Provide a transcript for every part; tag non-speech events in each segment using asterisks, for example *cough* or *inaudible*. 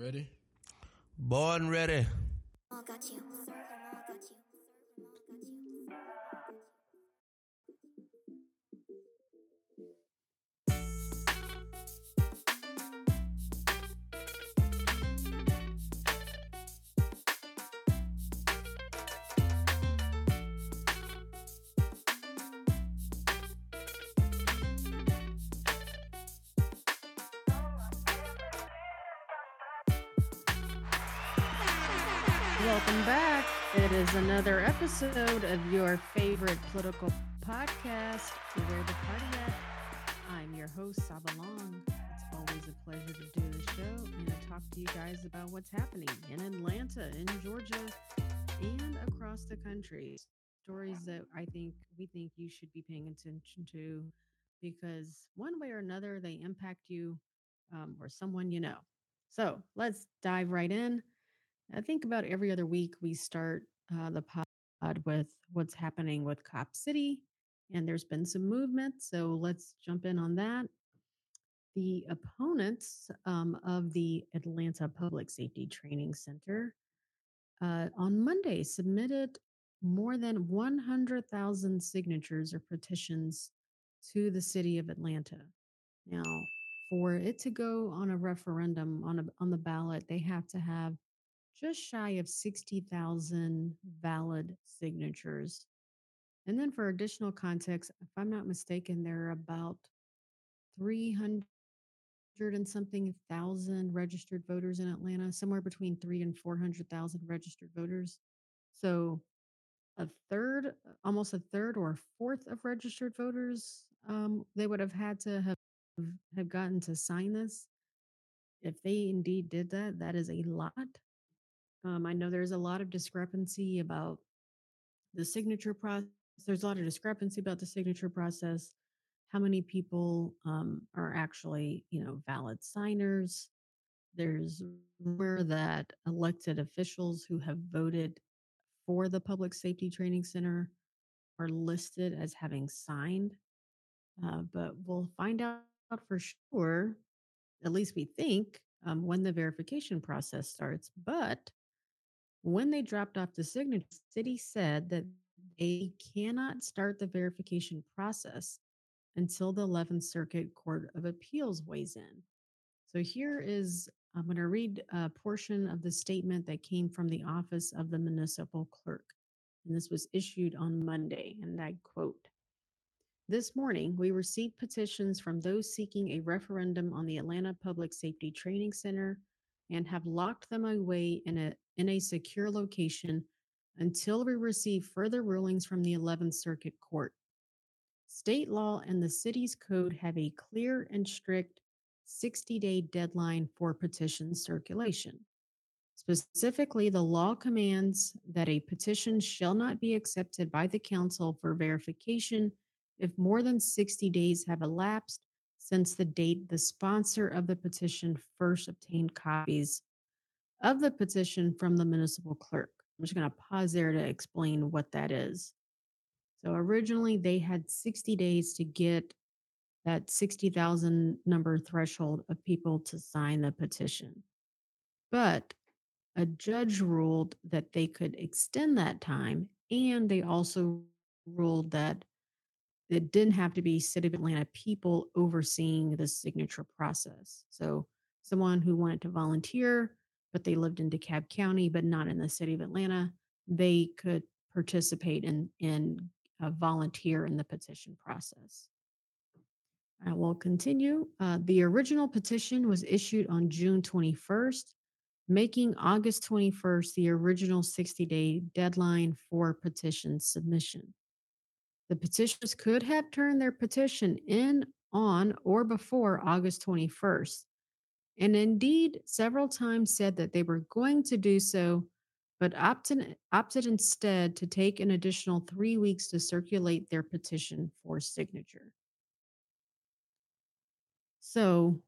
Ready? Born ready. Oh, All got you. It is another episode of your favorite political podcast, Where the Party At. I'm your host, Saba Long. It's always a pleasure to do the show and to talk to you guys about what's happening in Atlanta, in Georgia, and across the country. Stories that I think we think you should be paying attention to because one way or another they impact you um, or someone you know. So let's dive right in. I think about every other week we start uh, the pod with what's happening with Cop City, and there's been some movement. So let's jump in on that. The opponents um, of the Atlanta Public Safety Training Center uh, on Monday submitted more than 100,000 signatures or petitions to the city of Atlanta. Now, for it to go on a referendum on a, on the ballot, they have to have just shy of 60,000 valid signatures. And then for additional context, if I'm not mistaken, there are about 300 and something thousand registered voters in Atlanta, somewhere between three and 400,000 registered voters. So a third, almost a third or a fourth of registered voters, um, they would have had to have, have gotten to sign this. If they indeed did that, that is a lot. Um, I know there's a lot of discrepancy about the signature process. There's a lot of discrepancy about the signature process. How many people um, are actually, you know, valid signers? There's rumor that elected officials who have voted for the Public Safety Training Center are listed as having signed. Uh, but we'll find out for sure, at least we think, um, when the verification process starts. But when they dropped off the signature, city said that they cannot start the verification process until the 11th Circuit Court of Appeals weighs in. So here is, I'm going to read a portion of the statement that came from the Office of the Municipal Clerk. And this was issued on Monday. And I quote This morning, we received petitions from those seeking a referendum on the Atlanta Public Safety Training Center and have locked them away in a in a secure location until we receive further rulings from the 11th Circuit Court. State law and the city's code have a clear and strict 60 day deadline for petition circulation. Specifically, the law commands that a petition shall not be accepted by the council for verification if more than 60 days have elapsed since the date the sponsor of the petition first obtained copies of the petition from the municipal clerk. I'm just going to pause there to explain what that is. So originally they had 60 days to get that 60,000 number threshold of people to sign the petition. But a judge ruled that they could extend that time and they also ruled that it didn't have to be City of Atlanta people overseeing the signature process. So someone who wanted to volunteer but they lived in DeKalb County, but not in the city of Atlanta, they could participate in, in uh, volunteer in the petition process. I will continue. Uh, the original petition was issued on June 21st, making August 21st the original 60 day deadline for petition submission. The petitioners could have turned their petition in on or before August 21st, and indeed several times said that they were going to do so, but opted, opted instead to take an additional three weeks to circulate their petition for signature. So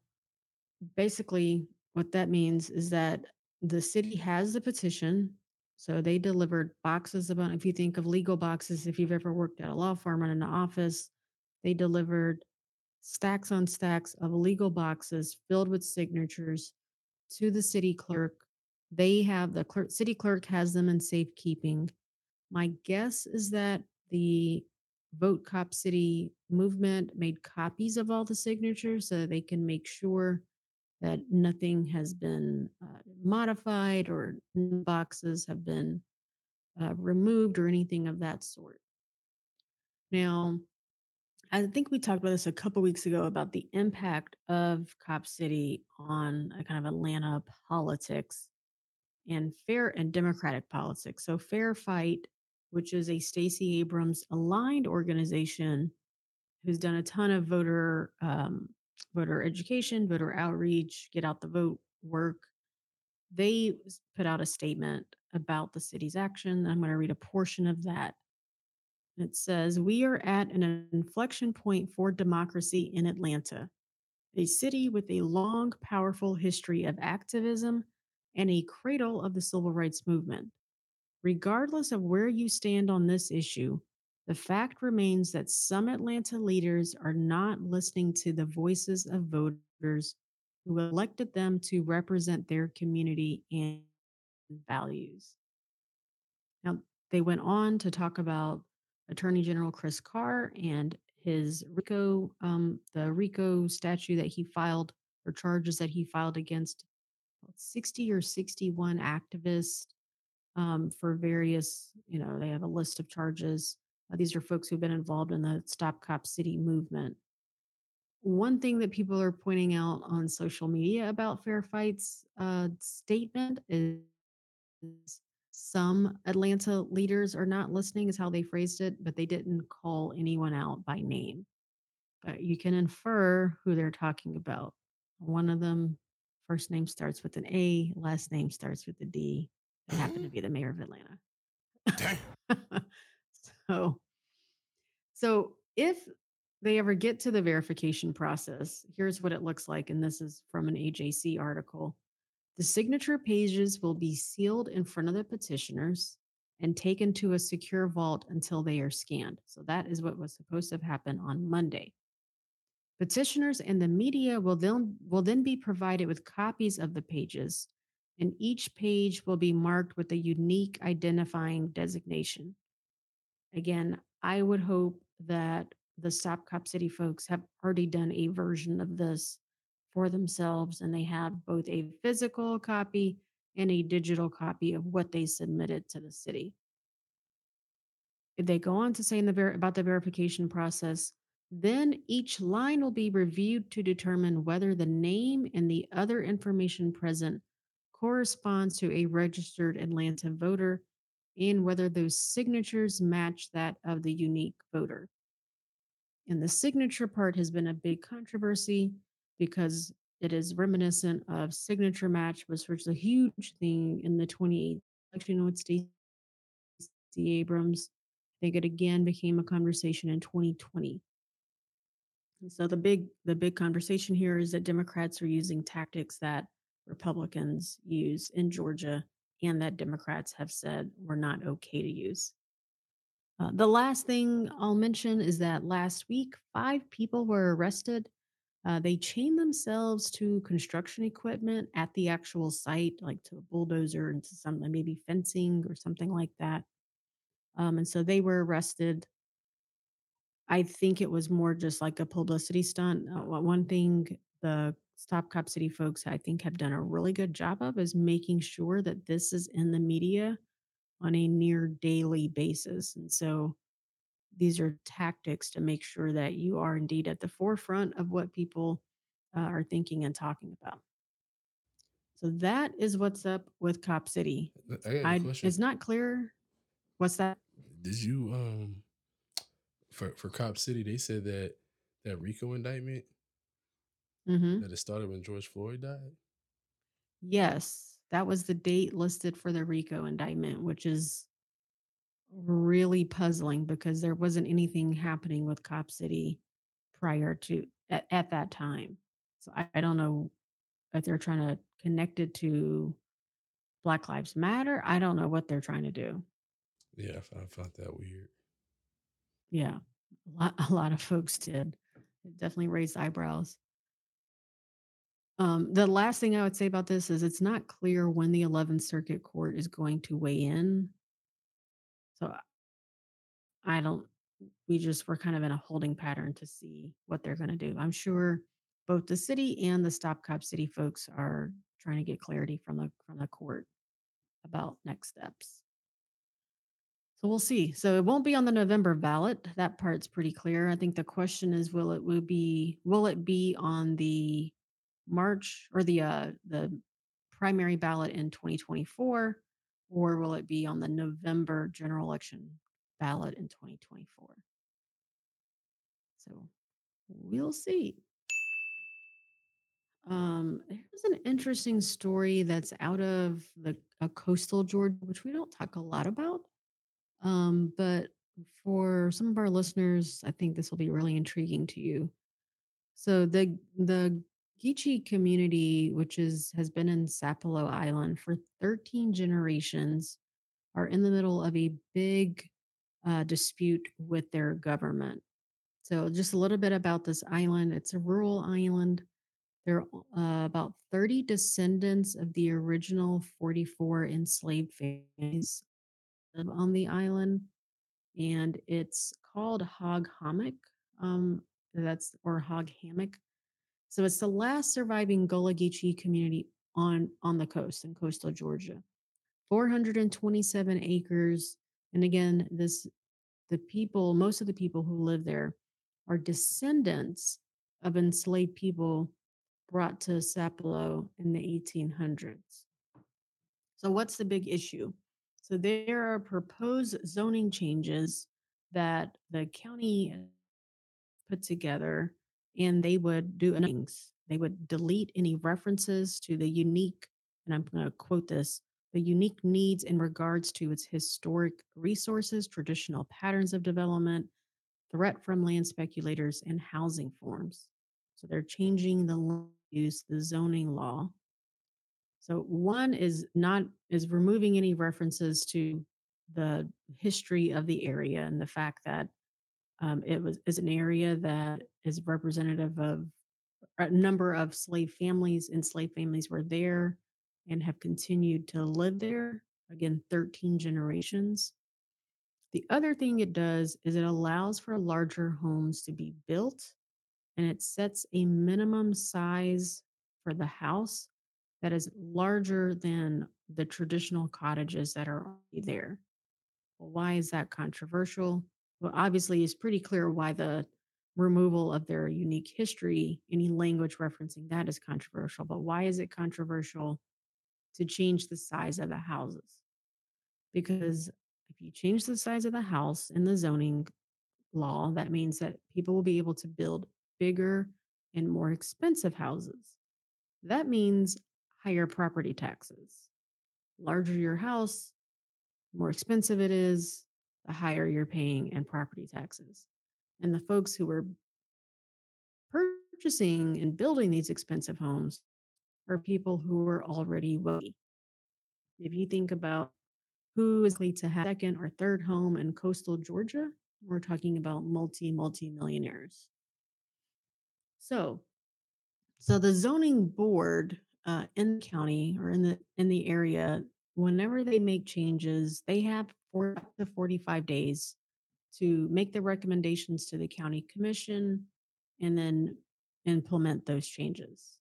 basically, what that means is that the city has the petition. So they delivered boxes of, if you think of legal boxes, if you've ever worked at a law firm or in an office, they delivered stacks on stacks of legal boxes filled with signatures to the city clerk. They have the clerk, city clerk has them in safekeeping. My guess is that the Vote Cop City movement made copies of all the signatures so they can make sure that nothing has been uh, modified or boxes have been uh, removed or anything of that sort. Now, I think we talked about this a couple weeks ago about the impact of Cop City on a kind of Atlanta politics and fair and democratic politics. So, Fair Fight, which is a Stacey Abrams aligned organization who's done a ton of voter um, voter education, voter outreach, get out the vote work. They put out a statement about the city's action. I'm going to read a portion of that. It says, We are at an inflection point for democracy in Atlanta, a city with a long, powerful history of activism and a cradle of the civil rights movement. Regardless of where you stand on this issue, the fact remains that some Atlanta leaders are not listening to the voices of voters who elected them to represent their community and values. Now, they went on to talk about Attorney General Chris Carr and his RICO, um, the RICO statute that he filed or charges that he filed against 60 or 61 activists um, for various, you know, they have a list of charges. Uh, these are folks who've been involved in the Stop Cop City movement. One thing that people are pointing out on social media about Fair Fight's uh, statement is some Atlanta leaders are not listening, is how they phrased it, but they didn't call anyone out by name. But you can infer who they're talking about. One of them, first name starts with an A, last name starts with a D. They happen to be the mayor of Atlanta. *laughs* so, so if they ever get to the verification process, here's what it looks like. And this is from an AJC article. The signature pages will be sealed in front of the petitioners and taken to a secure vault until they are scanned. So that is what was supposed to happen on Monday. Petitioners and the media will then will then be provided with copies of the pages, and each page will be marked with a unique identifying designation. Again, I would hope that the Stop Cop City folks have already done a version of this for themselves and they have both a physical copy and a digital copy of what they submitted to the city. If they go on to say in the ver- about the verification process, then each line will be reviewed to determine whether the name and the other information present corresponds to a registered Atlanta voter and whether those signatures match that of the unique voter. And the signature part has been a big controversy because it is reminiscent of signature match, which was a huge thing in the 20 election with Stacey Abrams. I think it again became a conversation in 2020. And so the big the big conversation here is that Democrats are using tactics that Republicans use in Georgia and that Democrats have said were not okay to use. Uh, the last thing I'll mention is that last week, five people were arrested uh, they chained themselves to construction equipment at the actual site, like to a bulldozer and to something, maybe fencing or something like that. Um, and so they were arrested. I think it was more just like a publicity stunt. Uh, one thing the Stop Cop City folks, I think, have done a really good job of is making sure that this is in the media on a near daily basis. And so these are tactics to make sure that you are indeed at the forefront of what people uh, are thinking and talking about. So that is what's up with Cop City. I got question. It's not clear. What's that? Did you um for for Cop City? They said that that RICO indictment mm-hmm. that it started when George Floyd died. Yes, that was the date listed for the RICO indictment, which is really puzzling because there wasn't anything happening with Cop City prior to at, at that time. So I, I don't know if they're trying to connect it to Black Lives Matter. I don't know what they're trying to do. Yeah, I found that weird. Yeah, a lot, *laughs* a lot of folks did. It definitely raised eyebrows. Um, the last thing I would say about this is it's not clear when the 11th Circuit Court is going to weigh in. So I don't, we just were kind of in a holding pattern to see what they're going to do. I'm sure both the city and the Stop Cop City folks are trying to get clarity from the from the court about next steps. So we'll see. So it won't be on the November ballot. That part's pretty clear. I think the question is will it will be will it be on the March or the uh the primary ballot in 2024 or will it be on the November general election ballot in 2024? So we'll see. Um, here's an interesting story that's out of the uh, coastal Georgia, which we don't talk a lot about. Um, but for some of our listeners, I think this will be really intriguing to you. So the the Geechee community, which is has been in Sapelo Island for 13 generations, are in the middle of a big uh, dispute with their government. So just a little bit about this island. It's a rural island. There are uh, about 30 descendants of the original 44 enslaved families on the island, and it's called Hog Hammock. Um, that's or Hog Hammock. So it's the last surviving Gullah Geechee community on on the coast in coastal Georgia. 427 acres, and again, this the people, most of the people who live there, are descendants of enslaved people brought to Sapelo in the 1800s. So what's the big issue? So there are proposed zoning changes that the county put together and they would do things. They would delete any references to the unique, and I'm going to quote this the unique needs in regards to its historic resources, traditional patterns of development, threat from land speculators, and housing forms. So they're changing the use, the zoning law so one is not is removing any references to the history of the area and the fact that um, it was is an area that is representative of a number of slave families and slave families were there and have continued to live there again 13 generations the other thing it does is it allows for larger homes to be built and it sets a minimum size for the house that is larger than the traditional cottages that are there. Well, why is that controversial? Well, obviously, it's pretty clear why the removal of their unique history, any language referencing that is controversial. But why is it controversial to change the size of the houses? Because if you change the size of the house in the zoning law, that means that people will be able to build bigger and more expensive houses. That means higher property taxes. Larger your house, more expensive it is, the higher you're paying in property taxes. And the folks who are purchasing and building these expensive homes are people who are already wealthy. If you think about who is likely to have second or third home in coastal Georgia, we're talking about multi, multi millionaires. So, so the zoning board uh, in the county or in the in the area, whenever they make changes, they have four to 45 days to make the recommendations to the county commission and then implement those changes.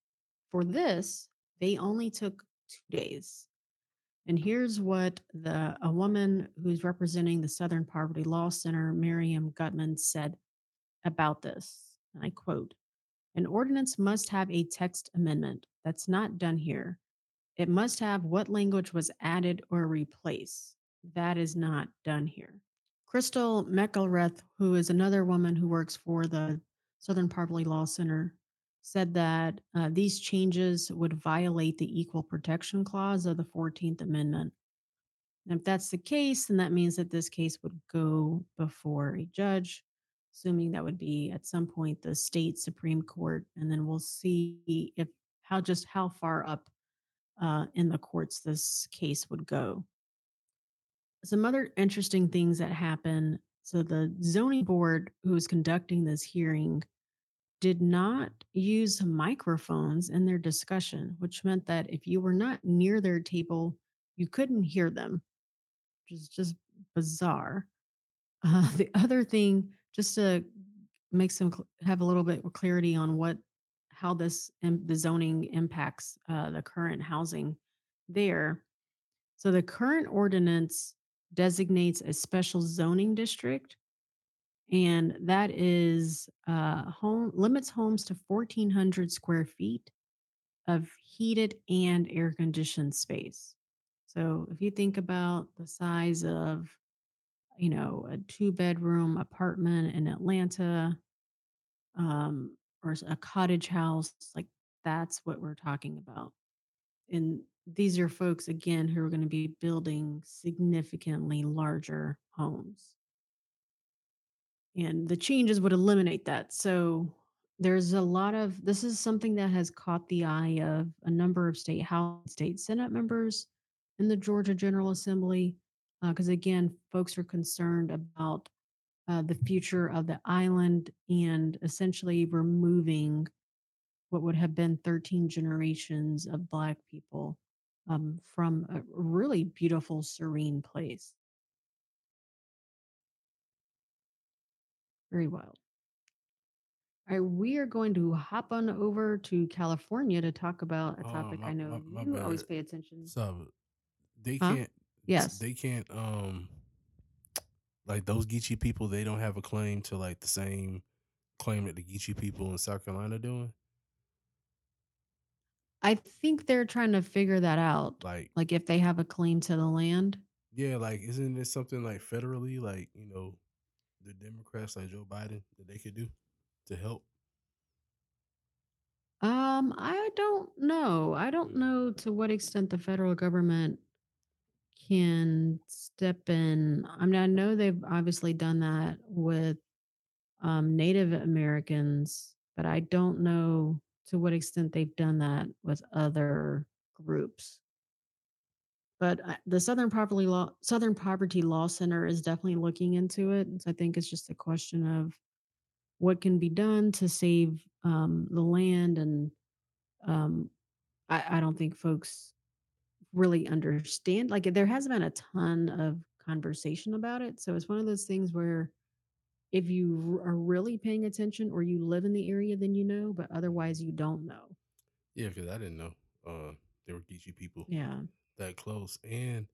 For this, they only took two days. And here's what the a woman who's representing the Southern Poverty Law Center, Miriam Gutman, said about this. And I quote, an ordinance must have a text amendment. That's not done here. It must have what language was added or replaced. That is not done here. Crystal McElrath, who is another woman who works for the Southern Poverty Law Center, said that uh, these changes would violate the Equal Protection Clause of the 14th Amendment. And if that's the case, then that means that this case would go before a judge assuming that would be at some point the state Supreme Court. And then we'll see if how just how far up uh, in the courts this case would go. Some other interesting things that happen. So the zoning board who is conducting this hearing did not use microphones in their discussion, which meant that if you were not near their table, you couldn't hear them, which is just bizarre. Uh, *laughs* the other thing, just to make some have a little bit of clarity on what how this im- the zoning impacts uh, the current housing there. So the current ordinance designates a special zoning district and that is uh, home limits homes to 1400 square feet of heated and air conditioned space. So if you think about the size of you know a two bedroom apartment in atlanta um, or a cottage house like that's what we're talking about. And these are folks again who are going to be building significantly larger homes and the changes would eliminate that. So there's a lot of this is something that has caught the eye of a number of state house state senate members in the Georgia General Assembly because again folks are concerned about uh, the future of the island and essentially removing what would have been 13 generations of black people um, from a really beautiful serene place very wild All right, we are going to hop on over to California to talk about a Oh, topic my I know my, my you always pay attention. To. So they Huh? can't. Yes. They can't. Um, like those Geechee people, they don't have a claim to like the same claim that the Geechee people in South Carolina doing. I think they're trying to figure that out. Like, Like if they have a claim to the land. yeah, like isn't it something like federally, like you know, the Democrats like Joe Biden that they could do to help? Um, I don't know. I don't know to what extent the federal government can step in. I mean, I know they've obviously done that with um, Native Americans, but I don't know to what extent they've done that with other groups. But the Southern Poverty Law Southern Poverty Law Center is definitely looking into it. So I think it's just a question of what can be done to save um, the land and um, I, I don't think folks really understand. Like there hasn't been a ton of conversation about it. So it's one of those things where if you are really paying attention or you live in the area, then you know, but otherwise you don't know. Yeah, because I didn't know uh there were Geechee people Yeah. that close, and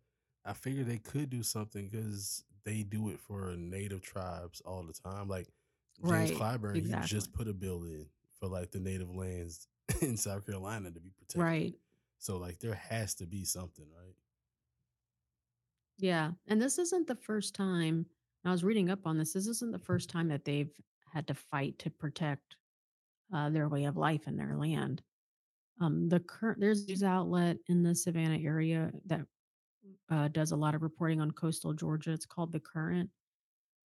I figured they could do something because they do it for native tribes all the time. Like James Right. Clyburn, he just put a bill in for like the native lands *laughs* in South Carolina to be protected. Right. So like there has to be something, right? Yeah. And this isn't the first time. I was reading up on this. This isn't the first time that they've had to fight to protect uh, their way of life and their land. Um, the current there's a news outlet in the Savannah area that uh, does a lot of reporting on coastal Georgia. It's called The Current.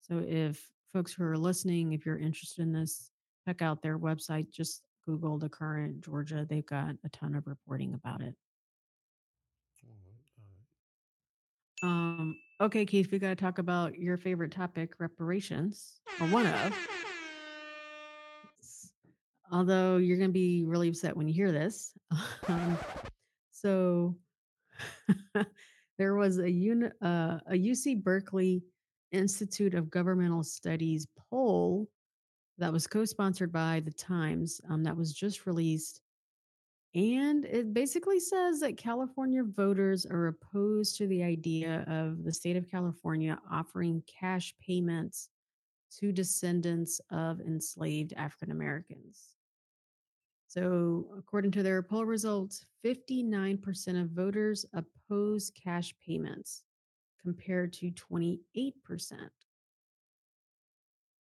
So if folks who are listening, if you're interested in this, check out their website. Just Google The Current Georgia. They've got a ton of reporting about it. All right, all right. Um, okay, Keith, we got to talk about your favorite topic, reparations, or one of. Although you're going to be really upset when you hear this. *laughs* Um, so *laughs* there was a uni- uh, a UC Berkeley Institute of Governmental Studies poll that was co-sponsored by the Times um, that was just released and it basically says that California voters are opposed to the idea of the state of California offering cash payments to descendants of enslaved African Americans. So, according to their poll results, 59% of voters oppose cash payments compared to 28%.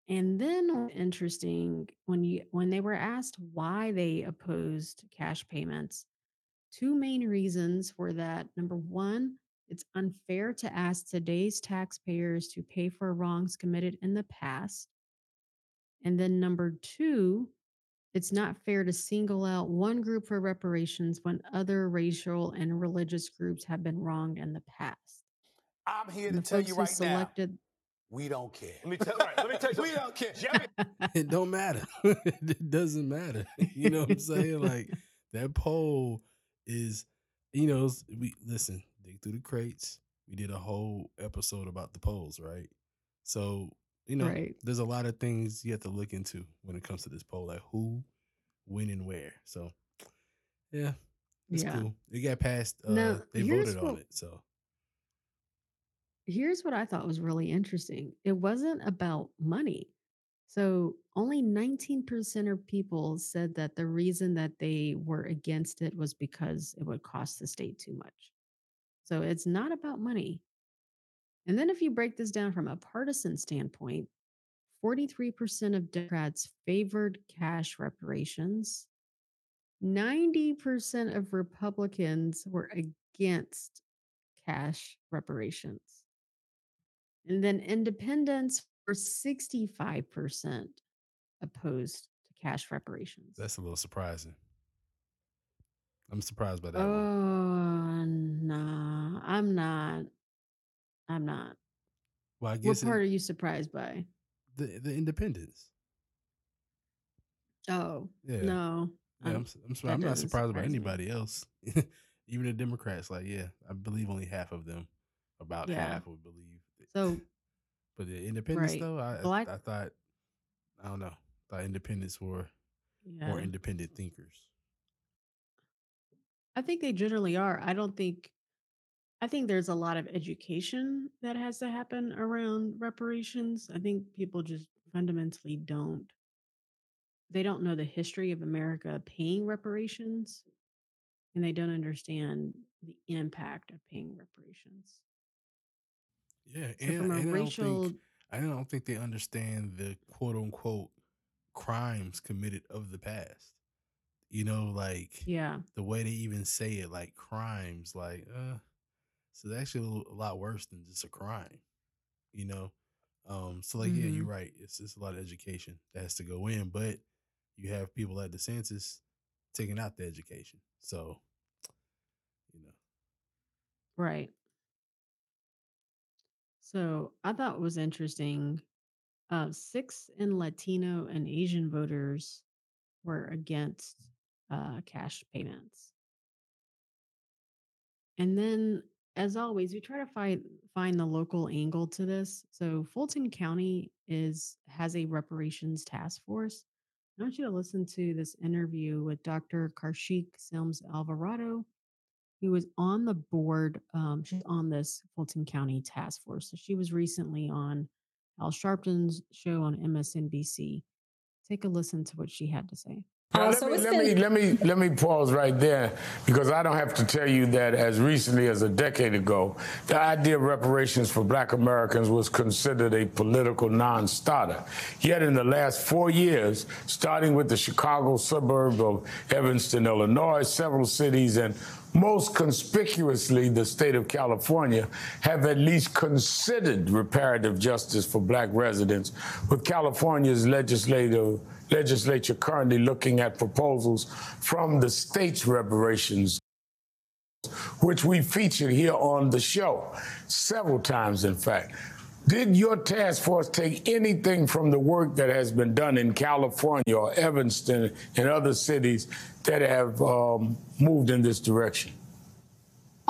And then interesting when you when they were asked why they opposed cash payments, two main reasons were that number one, it's unfair to ask today's taxpayers to pay for wrongs committed in the past. And then number two, it's not fair to single out one group for reparations when other racial and religious groups have been wronged in the past. I'm here And to tell you right now. Selected We don't care. Let me tell, right, let me tell you. *laughs* we don't care. *laughs* it don't matter. *laughs* it doesn't matter. You know what I'm saying? Like that poll is, you know, we listen, dig through the crates. We did a whole episode about the polls, right? So, you know, Right. there's a lot of things you have to look into when it comes to this poll, like who, when, and where. So, yeah, it's Yeah. cool. It got passed. Uh, Now, they here's voted on what- it. So, Here's what I thought was really interesting. It wasn't about money. So only 19% of people said that the reason that they were against it was because it would cost the state too much. So it's not about money. And then if you break this down from a partisan standpoint, 43% of Democrats favored cash reparations. 90% of Republicans were against cash reparations. And then independents were 65% opposed to cash reparations. that's a little surprising. I'm surprised by that. oh, one. nah, I'm not. I'm not. Well, I What guess it- part are you surprised by? the the independence. Oh, Yeah. no. Yeah, I'm, I'm, that I'm not surprised by surprise me. anybody else. *laughs* Even the Democrats, like, yeah, I believe only half of them, about Yeah. half would believe. So, but the independents, right. though, I, Black- I thought, I don't know, thought independents were yeah. more independent thinkers. I think they generally are. I don't think I think there's a lot of education that has to happen around reparations. I think people just fundamentally don't they don't know the history of America paying reparations and they don't understand the impact of paying reparations. Yeah, So and, and I don't think I don't think they understand the quote unquote crimes committed of the past. You know, like yeah, the way they even say it, like crimes, like uh, so it's actually a, lot worse than just a crime, you know. Um, so like, yeah, Mhm. you're right. It's it's a lot of education that has to go in, but you have people at the census taking out the education, so you know. right. So I thought it was interesting. Uh, six in Latino and Asian voters were against uh, cash payments. And then, as always, we try to find find the local angle to this. So Fulton County is has a reparations task force. I want you to listen to this interview with Dr. Karcheik Sims Alvarado, who was on the board. Um, she's on this Fulton County task force. So she was recently on Al Sharpton's show on MSNBC. Take a listen to what she had to say. Now, Uh, let, so me, let, been- me, let me let me pause right there because I don't have to tell you that as recently as a decade ago, the idea of reparations for Black Americans was considered a political non-starter. Yet in the last four years, starting with the Chicago suburb of Evanston, Illinois, several cities and most conspicuously the state of California have at least considered reparative justice for black residents, with California's legislative legislature currently looking at proposals from the state's reparations which we featured here on the show several times, in fact. Did your task force take anything from the work that has been done in California or Evanston and other cities that have um, moved in this direction?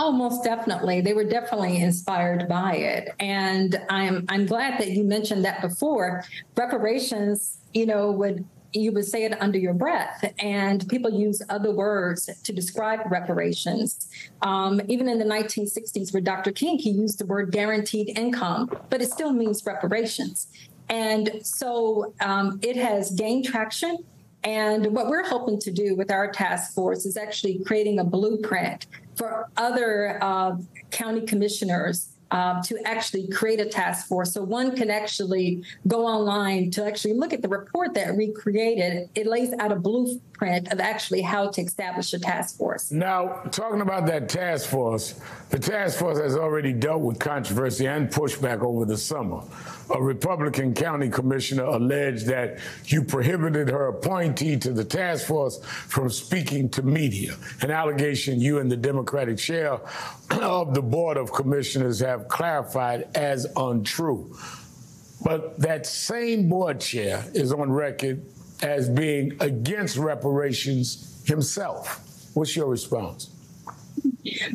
Oh, most definitely. They were definitely inspired by it. And I'm I'm glad that you mentioned that before. Reparations, you know, would you would say it under your breath, and people use other words to describe reparations. Um, even in the 1960s, with Dr. King, he used the word guaranteed income, but it still means reparations. And so um, it has gained traction. And what we're hoping to do with our task force is actually creating a blueprint for other uh, county commissioners uh, to actually create a task force. So one can actually go online to actually look at the report that we created. It lays out a blueprint of actually how to establish a task force. Now, talking about that task force, the task force has already dealt with controversy and pushback over the summer. A Republican county commissioner alleged that you prohibited her appointee to the task force from speaking to media, an allegation you and the Democratic chair of the Board of Commissioners have clarified as untrue. But that same board chair is on record as being against reparations himself. What's your response?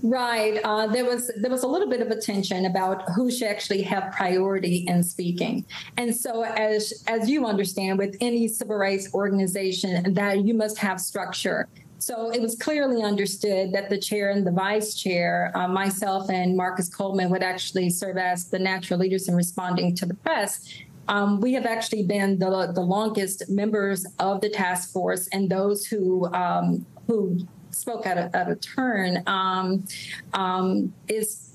Right. Uh, there was there was a little bit of a tension about who should actually have priority in speaking, and so as as you understand, with any civil rights organization, that you must have structure. So it was clearly understood that the chair and the vice chair, uh, myself and Marcus Coleman, would actually serve as the natural leaders in responding to the press. Um, we have actually been the, the longest members of the task force and those who um, who spoke out of, out of turn um, um, is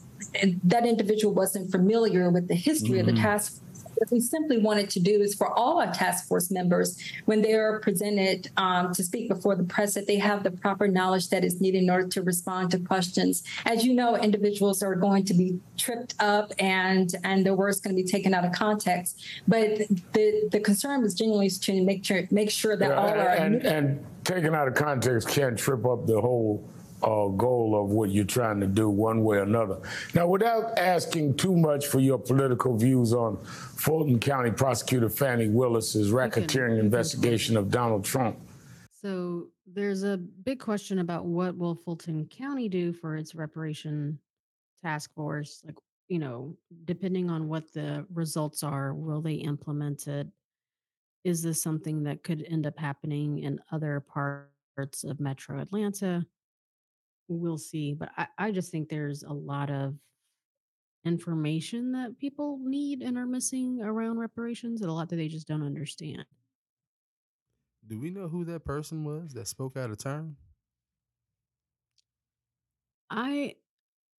that individual wasn't familiar with the history mm-hmm. of the mm-hmm. task what we simply wanted to do is for all our task force members, when they are presented um, to speak before the press, that they have the proper knowledge that is needed in order to respond to questions. As you know, individuals are going to be tripped up and and their words going to be taken out of context. But the the concern was genuinely to make sure make sure that yeah, all and, our and, and taken out of context can't trip up the whole uh, goal of what you're trying to do one way or another. Now, without asking too much for your political views on Fulton County Prosecutor Fani Willis's racketeering investigation of Donald Trump. So there's a big question about what will Fulton County do for its reparation task force? Like, you know, depending on what the results are, will they implement it? Is this something that could end up happening in other parts of Metro Atlanta? We'll see. But I, I just think there's a lot of information that people need and are missing around reparations and a lot that they just don't understand. Do we know who that person was that spoke out of turn? I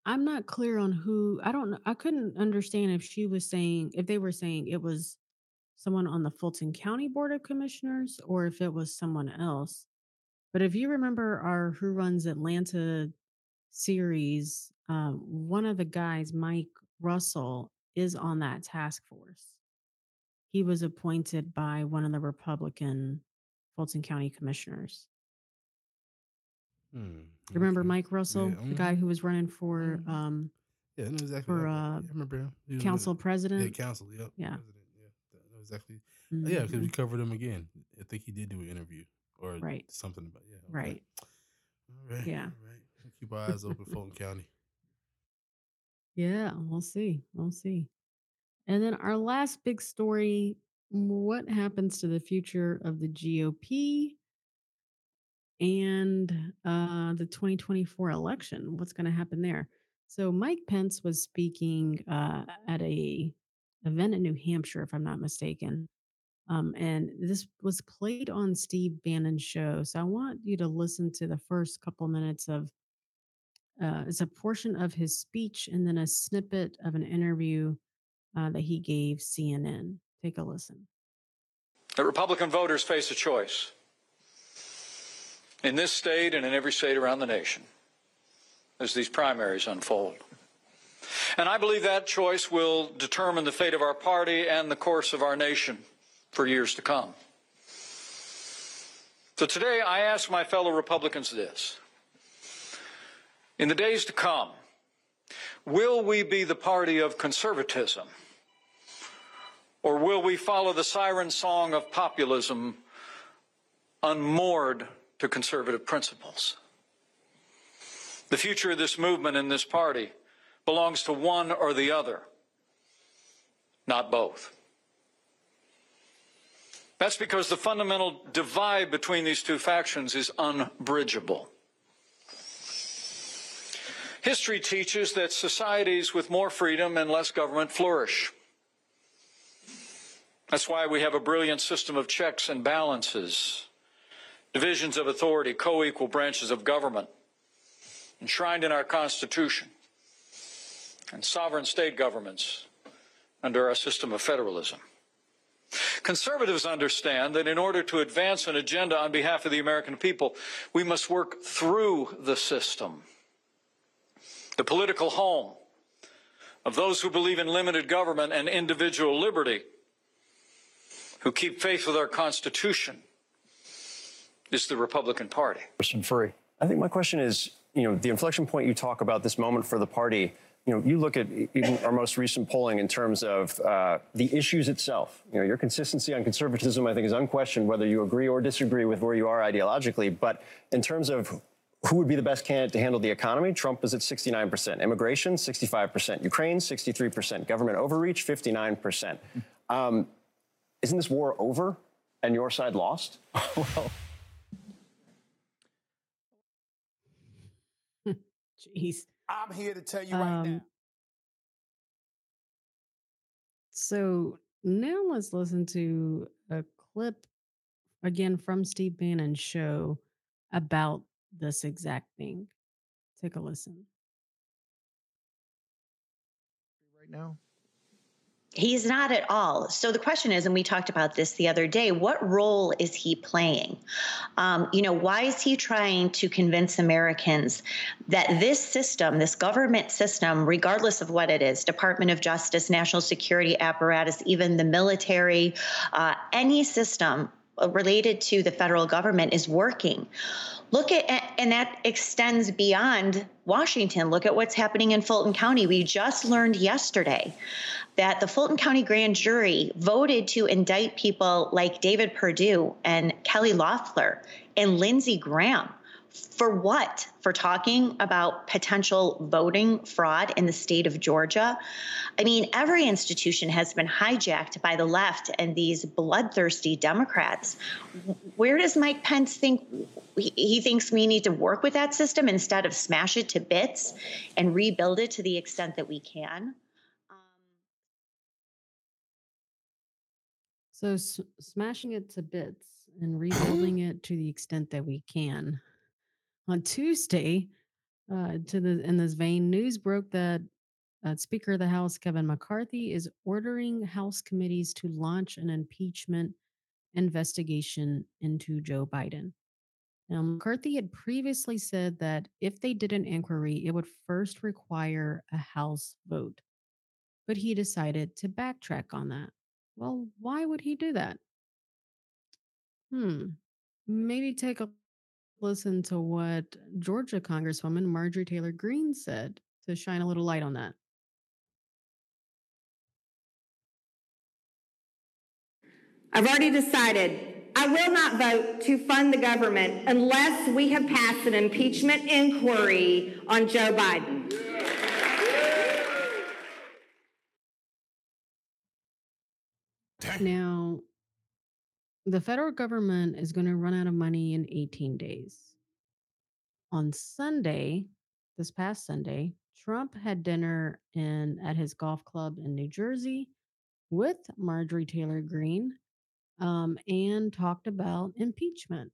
I'm not clear on who I don't know. I couldn't understand if she was saying if they were saying it was someone on the Fulton County Board of Commissioners or if it was someone else. But if you remember our Who Runs Atlanta series, um, one of the guys, Mike Russell, is on that task force. He was appointed by one of the Republican Fulton County commissioners. Hmm. Remember Mike Russell, yeah, the guy mm-hmm. who was running for mm-hmm. um, yeah, exactly. For uh, remember council president. Yeah, council. Yep. Yeah. President, yeah. exactly. Mm-hmm. Yeah, because we covered him again. I think he did do an interview or right. something about yeah. Okay. Right. All right. Yeah. All right. Keep our eyes open, Fulton County. Yeah, we'll see. We'll see. And then our last big story what happens to the future of the GOP and uh, the 2024 election? What's going to happen there? So Mike Pence was speaking uh, at a event in New Hampshire, if I'm not mistaken, um, and this was played on Steve Bannon's show. So I want you to listen to the first couple minutes of uh, it's a portion of his speech and then a snippet of an interview uh, that he gave CNN. Take a listen. The Republican voters face a choice in this state and in every state around the nation as these primaries unfold. And I believe that choice will determine the fate of our party and the course of our nation for years to come. So today I ask my fellow Republicans this. In the days to come, will we be the party of conservatism? Or will we follow the siren song of populism unmoored to conservative principles? The future of this movement and this party belongs to one or the other, not both. That's because the fundamental divide between these two factions is unbridgeable. History teaches that societies with more freedom and less government flourish. That's why we have a brilliant system of checks and balances, divisions of authority, co equal branches of government, enshrined in our Constitution, and sovereign state governments under our system of federalism. Conservatives understand that in order to advance an agenda on behalf of the American people, we must work through the system. The political home of those who believe in limited government and individual liberty, who keep faith with our Constitution, is the Republican Party. Question free. I think my question is, you know, the inflection point you talk about this moment for the party you know, you look at even our most recent polling in terms of uh, the issues itself. You know, your consistency on conservatism, I think, is unquestioned, whether you agree or disagree with where you are ideologically. But in terms of who would be the best candidate to handle the economy? Trump is at 69%. Immigration, 65%. Ukraine, 63%. Government overreach, 59%. Um, isn't this war over and your side lost? *laughs* well, *laughs* jeez. I'm here to tell you right um, now. So now let's listen to a clip again from Steve Bannon's show about this exact thing. Take a listen. Right now? He's not at all. So the question is, and we talked about this the other day, what role is he playing? Um, you know, why is he trying to convince Americans that this system, this government system, regardless of what it is, Department of Justice, national security apparatus, even the military, uh, any system related to the federal government is working? Look at, and that extends beyond Washington. Look at what's happening in Fulton County. We just learned yesterday that the Fulton County grand jury voted to indict people like David Perdue and Kelly Loeffler and Lindsey Graham for what? For talking about potential voting fraud in the state of Georgia? I mean, every institution has been hijacked by the left and these bloodthirsty Democrats. Where does Mike Pence think he thinks we need to work with that system instead of smash it to bits and rebuild it to the extent that we can? So, s- smashing it to bits and rebuilding it to the extent that we can on Tuesday, uh, to the in this vein, news broke that uh, Speaker of the House Kevin McCarthy is ordering House committees to launch an impeachment investigation into Joe Biden. Now, McCarthy had previously said that if they did an inquiry, it would first require a House vote. But he decided to backtrack on that. Well, why would he do that? Hmm. Maybe take a listen to what Georgia Congresswoman Marjorie Taylor Greene said to shine a little light on that. I've already decided I will not vote to fund the government unless we have passed an impeachment inquiry on Joe Biden. Now, the federal government is going to run out of money in 18 days. On Sunday, this past Sunday, Trump had dinner in at his golf club in New Jersey with Marjorie Taylor Greene um, and talked about impeachment.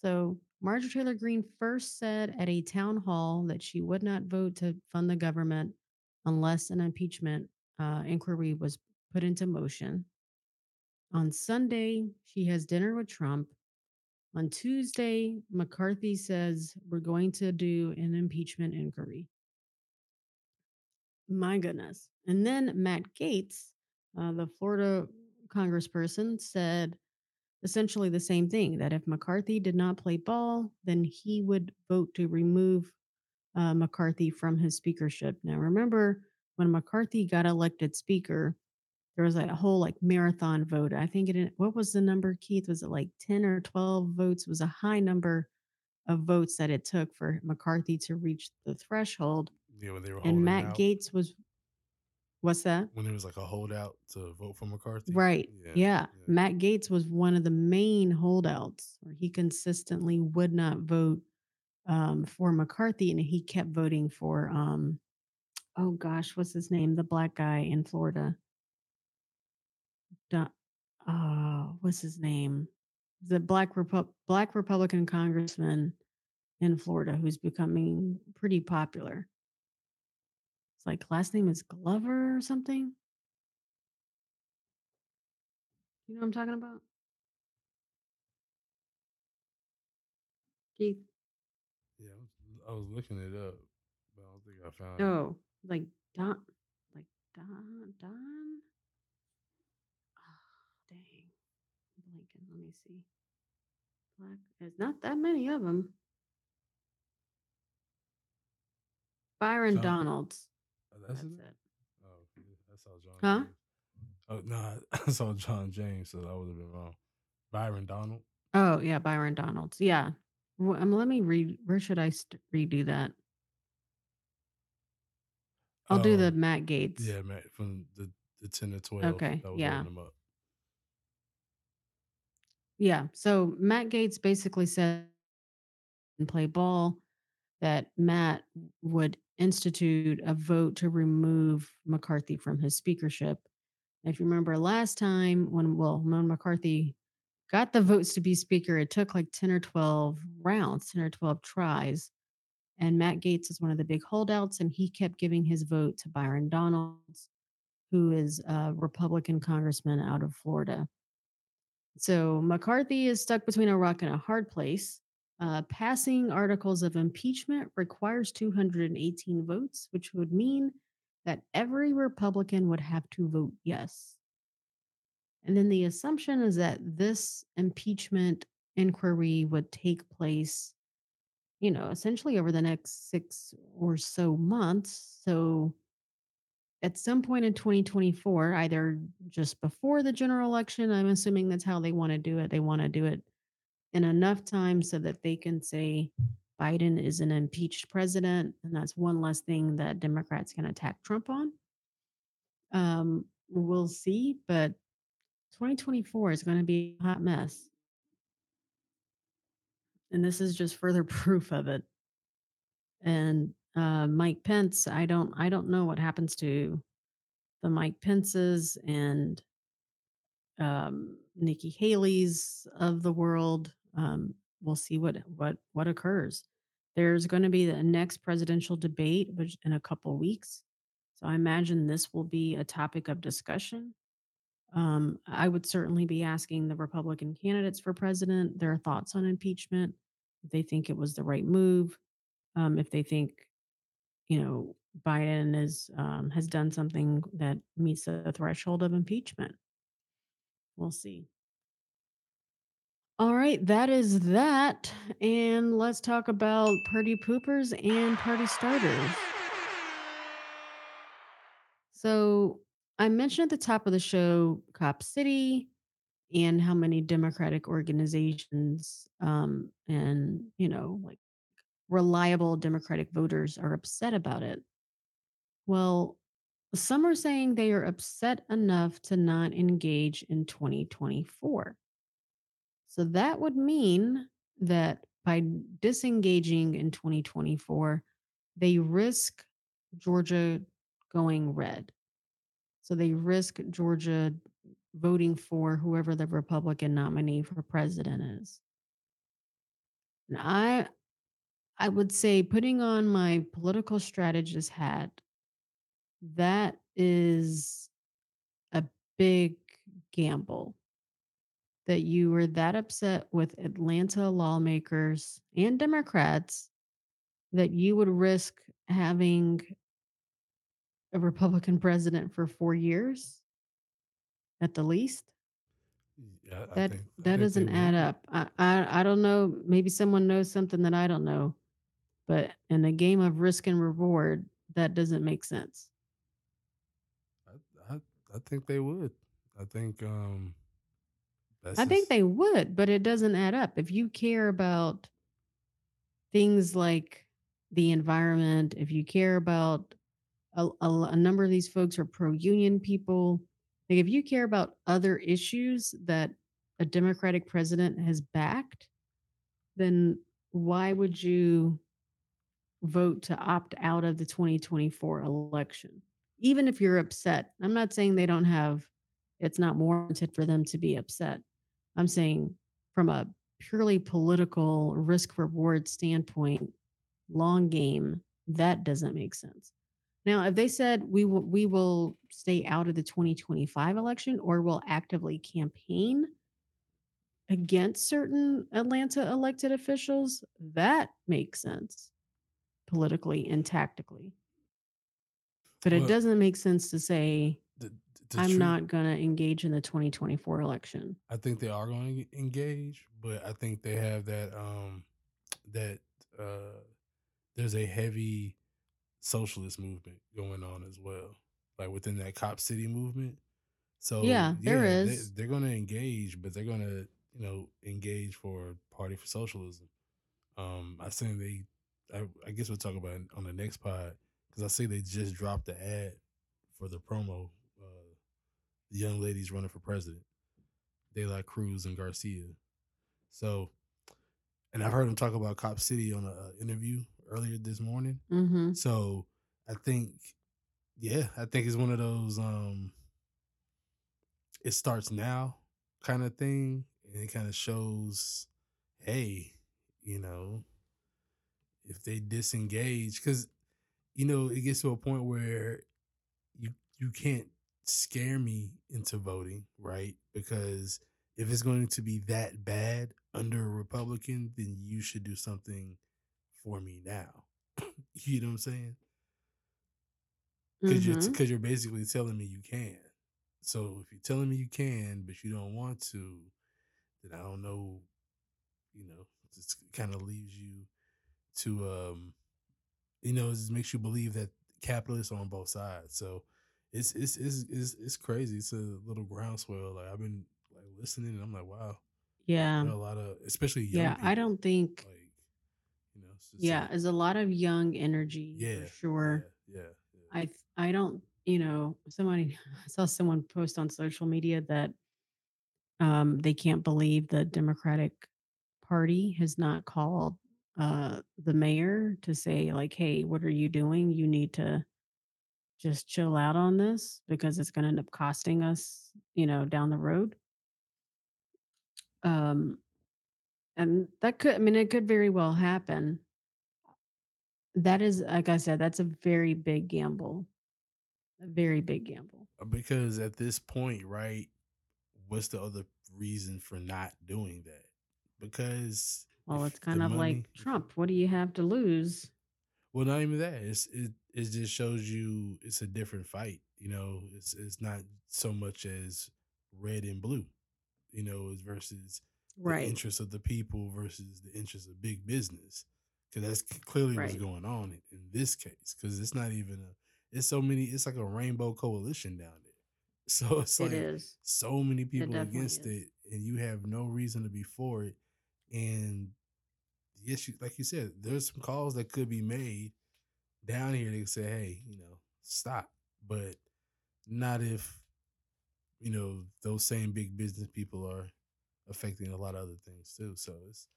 So Marjorie Taylor Greene first said at a town hall that she would not vote to fund the government unless an impeachment uh, inquiry was put into motion. On Sunday, she has dinner with Trump. On Tuesday, McCarthy says we're going to do an impeachment inquiry. My goodness. And then Matt Gaetz, uh, the Florida congressperson, said essentially the same thing that if McCarthy did not play ball, then he would vote to remove uh, McCarthy from his speakership. Now, remember when McCarthy got elected speaker, there was a whole like marathon vote. I think it what was the number, Keith? Was it like 10 or 12 votes? It was a high number of votes that it took for McCarthy to reach the threshold. Yeah, when they were and Matt out. Gaetz was what's that? When it was like a holdout to vote for McCarthy. Right. Yeah. yeah. yeah. Matt Gaetz was one of the main holdouts where he consistently would not vote um, for McCarthy and he kept voting for um, oh gosh, what's his name? The black guy in Florida. Don, uh, what's his name? The black Repu- black Republican congressman in Florida who's becoming pretty popular. It's like last name is Glover or something. You know what I'm talking about? Keith. Yeah, I was, I was looking it up, but I don't think I found it. Oh, like Don, like Don, Don. Let me see. Black. There's not that many of them. Byron Donalds. that's, That's it. it. Oh, I saw John. Huh? James. Oh no, *laughs* I saw John James, so I would have been wrong. Byron Donald. Oh yeah, Byron Donalds. Yeah. Um, let me read. Where should I st- redo that? I'll do the Um, Matt Gaetz. Yeah, Matt from the the ten to twelve. Okay, that was yeah. Yeah. So Matt Gaetz basically said and play ball that Matt would institute a vote to remove McCarthy from his speakership. If you remember last time when well, when McCarthy got the votes to be speaker, it took like 10 or 12 rounds, 10 or 12 tries. And Matt Gaetz is one of the big holdouts, and he kept giving his vote to Byron Donalds, who is a Republican congressman out of Florida. So McCarthy is stuck between a rock and a hard place. Uh, passing articles of impeachment requires 218 votes, which would mean that every Republican would have to vote yes. And then the assumption is that this impeachment inquiry would take place, you know, essentially over the next six or so months. So at some point in 2024, either just before the general election, I'm assuming that's how they want to do it. They want to do it in enough time so that they can say Biden is an impeached president. And that's one less thing that Democrats can attack Trump on. Um, we'll see, but 2024 is going to be a hot mess. And this is just further *laughs* proof of it. And uh, Mike Pence, I don't, I don't know what happens to the Mike Pences and um, Nikki Haley's of the world. Um, we'll see what what what occurs. There's going to be the next presidential debate, which in a couple weeks. So I imagine this will be a topic of discussion. Um, I would certainly be asking the Republican candidates for president their thoughts on impeachment, if they think it was the right move, um, if they think, you know, Biden is um, has done something that meets the threshold of impeachment. We'll see. All right, that is that. And let's talk about party poopers and party starters. So I mentioned at the top of the show Cop City and how many Democratic organizations um, and, you know, like reliable Democratic voters are upset about it. Well, some are saying they are upset enough to not engage in 2024. So that would mean that by disengaging in 2024, they risk Georgia going red. So they risk Georgia voting for whoever the Republican nominee for president is. And I I would say putting on my political strategist hat, that is a big gamble that you were that upset with Atlanta lawmakers and Democrats that you would risk having a Republican president for four years at the least. Yeah, That think, that doesn't add up. I, I I don't know. Maybe someone knows something that I don't know, but in a game of risk and reward, that doesn't make sense. I, I, I think they would. I think um that's I think they would, but it doesn't add up. If you care about things like the environment, if you care about a, a, a number of these folks are pro union people, like if you care about other issues that a Democratic president has backed, then why would you vote to opt out of the 2024 election? Even if you're upset, I'm not saying they don't have, it's not warranted for them to be upset. I'm saying from a purely political risk reward standpoint, long game, that doesn't make sense. Now, if they said we will we will stay out of the 2025 election or will actively campaign against certain Atlanta elected officials, that makes sense politically and tactically. But it doesn't make sense to say the, the I'm truth- not going to engage in the 2024 election. I think they are going to engage, but I think they have that um that uh there's a heavy socialist movement going on as well, like within that Cop City movement. So Yeah, there yeah, is. They, they're going to engage, but they're going to you know engage for Party for Socialism. Um, I think they, I, I guess we'll talk about it on the next pod because I see they just dropped the ad for the promo. Uh, the young ladies running for president, De La Cruz and Garcia. So, and I've heard him talk about Cop City on an interview earlier this morning. Mm-hmm. So I think, yeah, I think it's one of those um it starts now kind of thing. And it kind of shows, hey, you know, if they disengage, because you know, it gets to a point where you you can't scare me into voting, right? Because if it's going to be that bad under a Republican, then you should do something for me now. *laughs* you know what I'm saying? Because you're Mhm. because you're basically telling me you can. So if you're telling me you can, but you don't want to, then I don't know. You know, it kind of leaves you to um, you know, it makes you believe that capitalists are on both sides. So it's it's it's it's, it's crazy. It's a little groundswell. Like I've been like listening, and I'm like, wow, Yeah. a lot of especially young Yeah. I don't think, like you know, yeah, like, there's a lot of young energy yeah, for sure. yeah, yeah, I I don't, you know, somebody *laughs* I saw someone post on social media that um they can't believe the Democratic Party has not called uh the mayor to say like, "Hey, what are you doing? You need to just chill out on this because it's going to end up costing us, you know, down the road." Um and that could I mean it could very well happen. That is like I said, that's a very big gamble. A very big gamble. because at this point, right? What's the other reason for not doing that? Because Well, it's kind the of money- like Trump. What do you have to lose? Well, not even that. It's it it just shows you it's a different fight. You know, it's it's not so much as red and blue. You know, it's versus the Right. interests of the people versus the interests of big business. Because that's clearly what's going on in, in this case. Because it's not even a. It's so many. It's like a rainbow coalition down there. *laughs* So it's It like is. so many people definitely against is. it, and you have no reason to be for it. And the issue, like you said, there's some calls that could be made down here. They can say, "Hey, you know, stop," but not if you know those same big business people are affecting a lot of other things too. So it's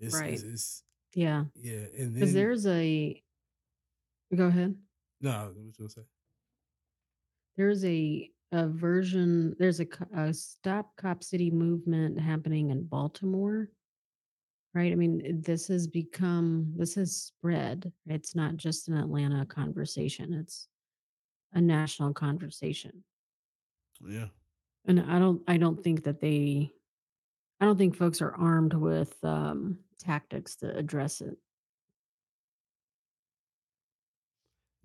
it's Right. it's, it's Yeah. yeah, and Because then there's a go ahead. no, what you say? There's a a version. There's a, a stop Cop City movement happening in Baltimore. Right. I mean, this has become this has spread. It's not just an Atlanta conversation. It's a national conversation. Yeah, And I don't I don't think that they I don't think folks are armed with um tactics to address it.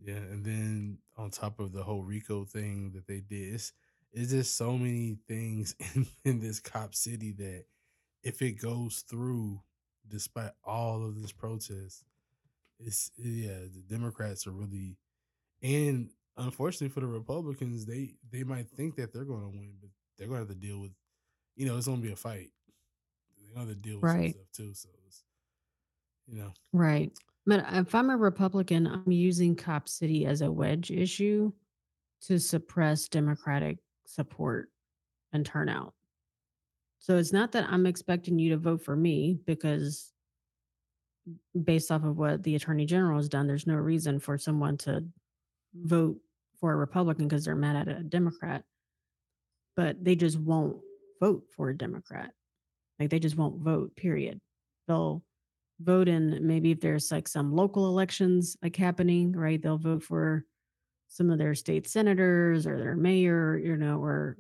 Yeah, and then on top of the whole RICO thing that they did, it's, it's just so many things *laughs* in, in this cop city that if it goes through, despite all of this protest, it's yeah, the Democrats are really, and unfortunately for the Republicans, they they might think that they're going to win, but they're going to have to deal with, you know, it's going to be a fight. They're going to deal with Right. some stuff too. So, it's, you know, Right. But uh, if I'm a Republican, I'm using Cop City as a wedge issue to suppress Democratic support and turnout. So it's not that I'm expecting you to vote for me because based off of what the attorney general has done, there's no reason for someone to vote for a Republican because they're mad at a Democrat. But they just won't vote for a Democrat. Like they just won't vote, period. They'll vote in maybe if there's like some local elections like happening, right? They'll vote for some of their state senators or their mayor, you know, or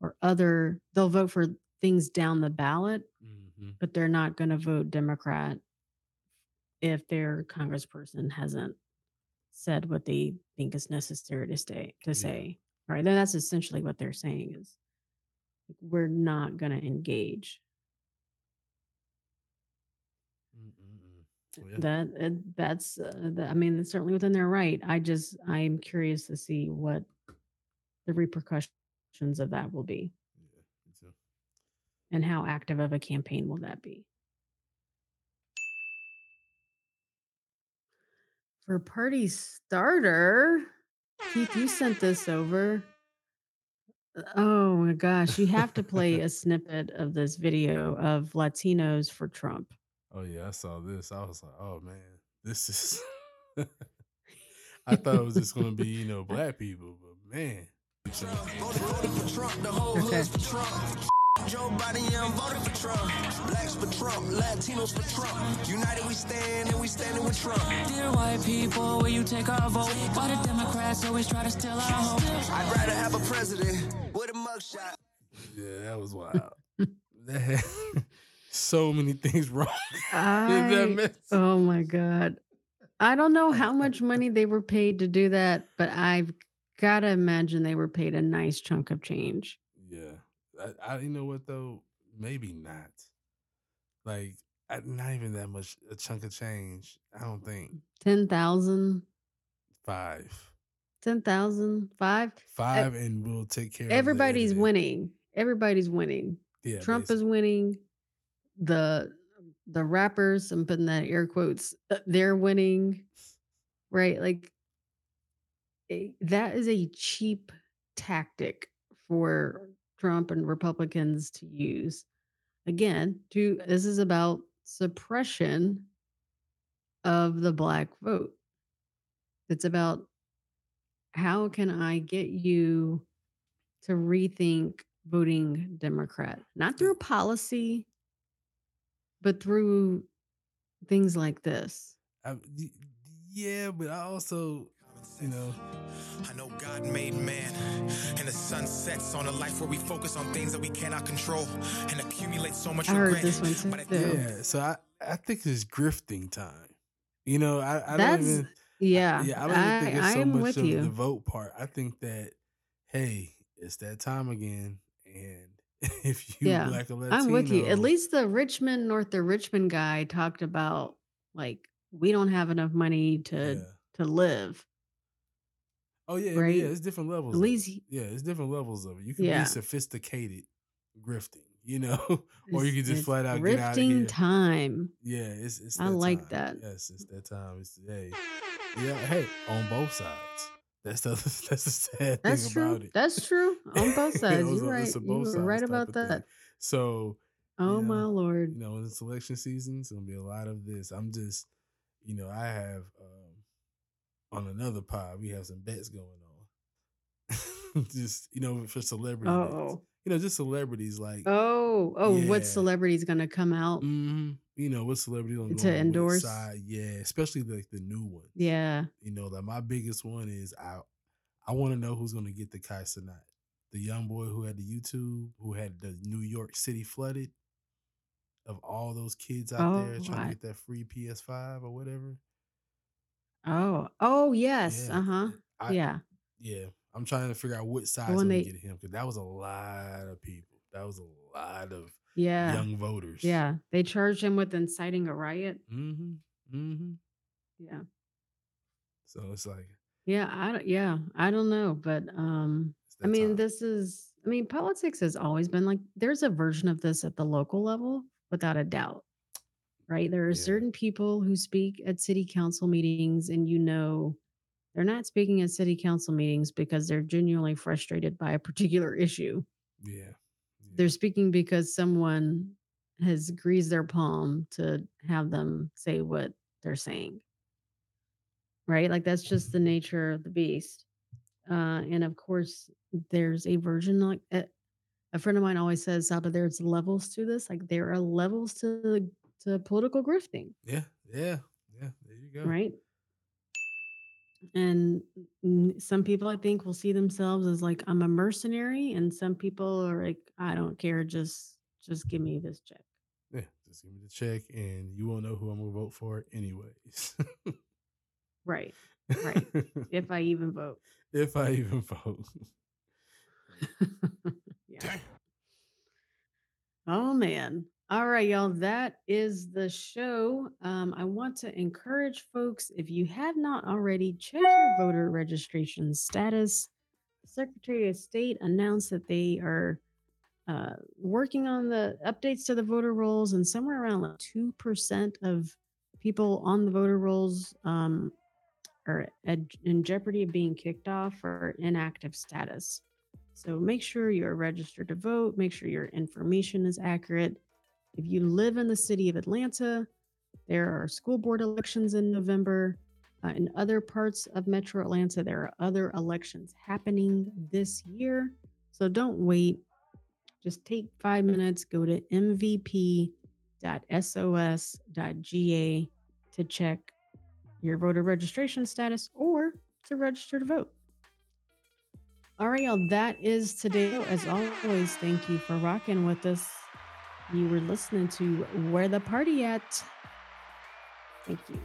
or other they'll vote for things down the ballot, hmm but they're not going to vote Democrat if their congressperson hasn't said what they think is necessary to stay to Yeah. say. Right. Then that's essentially what they're saying is we're not going to engage. Yeah. that uh, that's uh, the, i mean it's certainly within their right i just i'm curious to see what the repercussions of that will be Yeah, me too. And how active of a campaign will that be for party starter keith you sent this over Uh, oh my gosh you have to play *laughs* a snippet of this video of latinos for trump Oh yeah, I saw this. I was like, oh man, this is. *laughs* I thought it was just gonna be you know black people, but man. *laughs* okay Joe Biden, yeah, I'm voting for Trump. Blacks for Trump, Latinos for Trump. United we stand and we standing with Trump. Dear white people, will you take our vote? Why the Democrats always try to steal our hope? I'd rather have a president with a mugshot. Yeah, that was wild. that *laughs* had so many things wrong. *laughs* I, that mess. oh my god i don't know how *laughs* much money they were paid to do that but i've gotta imagine they were paid a nice chunk of change Yeah, I, I you know what though, maybe not. Like, I, not even that much a chunk of change. I don't think. 10,000 five, 10,000 five? Five, and we'll take care. of everybody's winning. Everybody's winning. Yeah, trump is winning. The the rappers i'm putting that in air quotes uh, they're winning right? Like eh, that is a cheap tactic for trump and republicans to use. Again to this is about suppression of the black vote. It's about how can i get you to rethink voting democrat? Not through mm. policy but through things like this. I, yeah, but I also, you know, I know God made man, and the sun sets on a life where we focus on things that we cannot control and accumulate so much I heard regret. this one too. But at the yeah. So I, I think it's grifting time. You know, I, I That's don't even. yeah. Yeah, I don't even think it's I so much of you. the vote part. I think that, hey, it's that time again, and *laughs* if you yeah, black or Latino, I'm with you. At least the Richmond, North the Richmond guy talked about like we don't have enough money to Yeah. to live. Oh yeah, right? yeah, it's different levels. At it. least yeah, it's different levels of it. You can Yeah. be sophisticated grifting, you know, *laughs* or you can just flat out get out of here. time. Yeah, it's it's. I like time. that. Yes, it's that time. It's hey, yeah, hey, on both sides. That's the *laughs* that's the sad That's thing true. about it. That's true. *laughs* On both sides. You're right. You both were sides right about of thing. that. So Oh you my lord. you know, when it's election season, it's gonna be a lot of this. I'm just, you know, I have um on another pod, we have some bets going on. *laughs* just you know, for celebrity. Oh. You know, just celebrities like Oh, oh, Yeah. what celebrity's gonna come out? mhm, you know, what celebrities on, To on endorse? side, yeah, especially like the new ones. Yeah. You know, like my biggest one is I I want to know who's gonna get the Kai Cenat. The young boy who had the YouTube, who had the New York City flooded. Of all those kids out there Oh, trying I- to get that free PS5 or whatever. Oh, oh yes. Yeah, Uh huh. I- Yeah. Yeah. I'm trying to figure out what side's one gonna they- get him because that was a lot of people. That was a lot of Yeah. young voters. Yeah. They charged him with inciting a riot. Mm-hmm. Mm-hmm. Yeah. So it's like Yeah. I don't, yeah. I don't know, but um, it's I that mean, time. this is. I mean, politics has always been like. There's a version of this at the local level, without a doubt. Right. There are Yeah. certain people who speak at city council meetings, and you know, they're not speaking at city council meetings because they're genuinely frustrated by a particular issue. yeah. they're speaking because someone has greased their palm to have them say what they're saying right like that's just the nature of the beast uh and of course there's a version like a, a friend of mine always says Saba, there's levels to this like there are levels to to political grifting Yeah. Yeah. Yeah. There you go. right and some people i think will see themselves as like i'm a mercenary and some people are like i don't care just just give me this check Yeah. Just give me the check and you won't know who I'm gonna vote for anyways. right Right. *laughs* if i even vote if I even vote. *laughs* yeah oh man All right, y'all. That is the show. Um, I want to encourage folks if you have not already, check your voter registration status. The Secretary of State announced that they are uh, working on the updates to the voter rolls, and somewhere around like two percent of people on the voter rolls um, are in jeopardy of being kicked off or inactive status. So make sure you're registered to vote. Make sure your information is accurate. If you live in the city of Atlanta, there are school board elections in November. Uh, in other parts of Metro Atlanta, there are other elections happening this year. So don't wait. Just take five minutes, go to mvp.sos.ga to check your voter registration status or to register to vote. All right, y'all, that is today. As always, thank you for rocking with us. You were listening to Where the Party At. Thank you.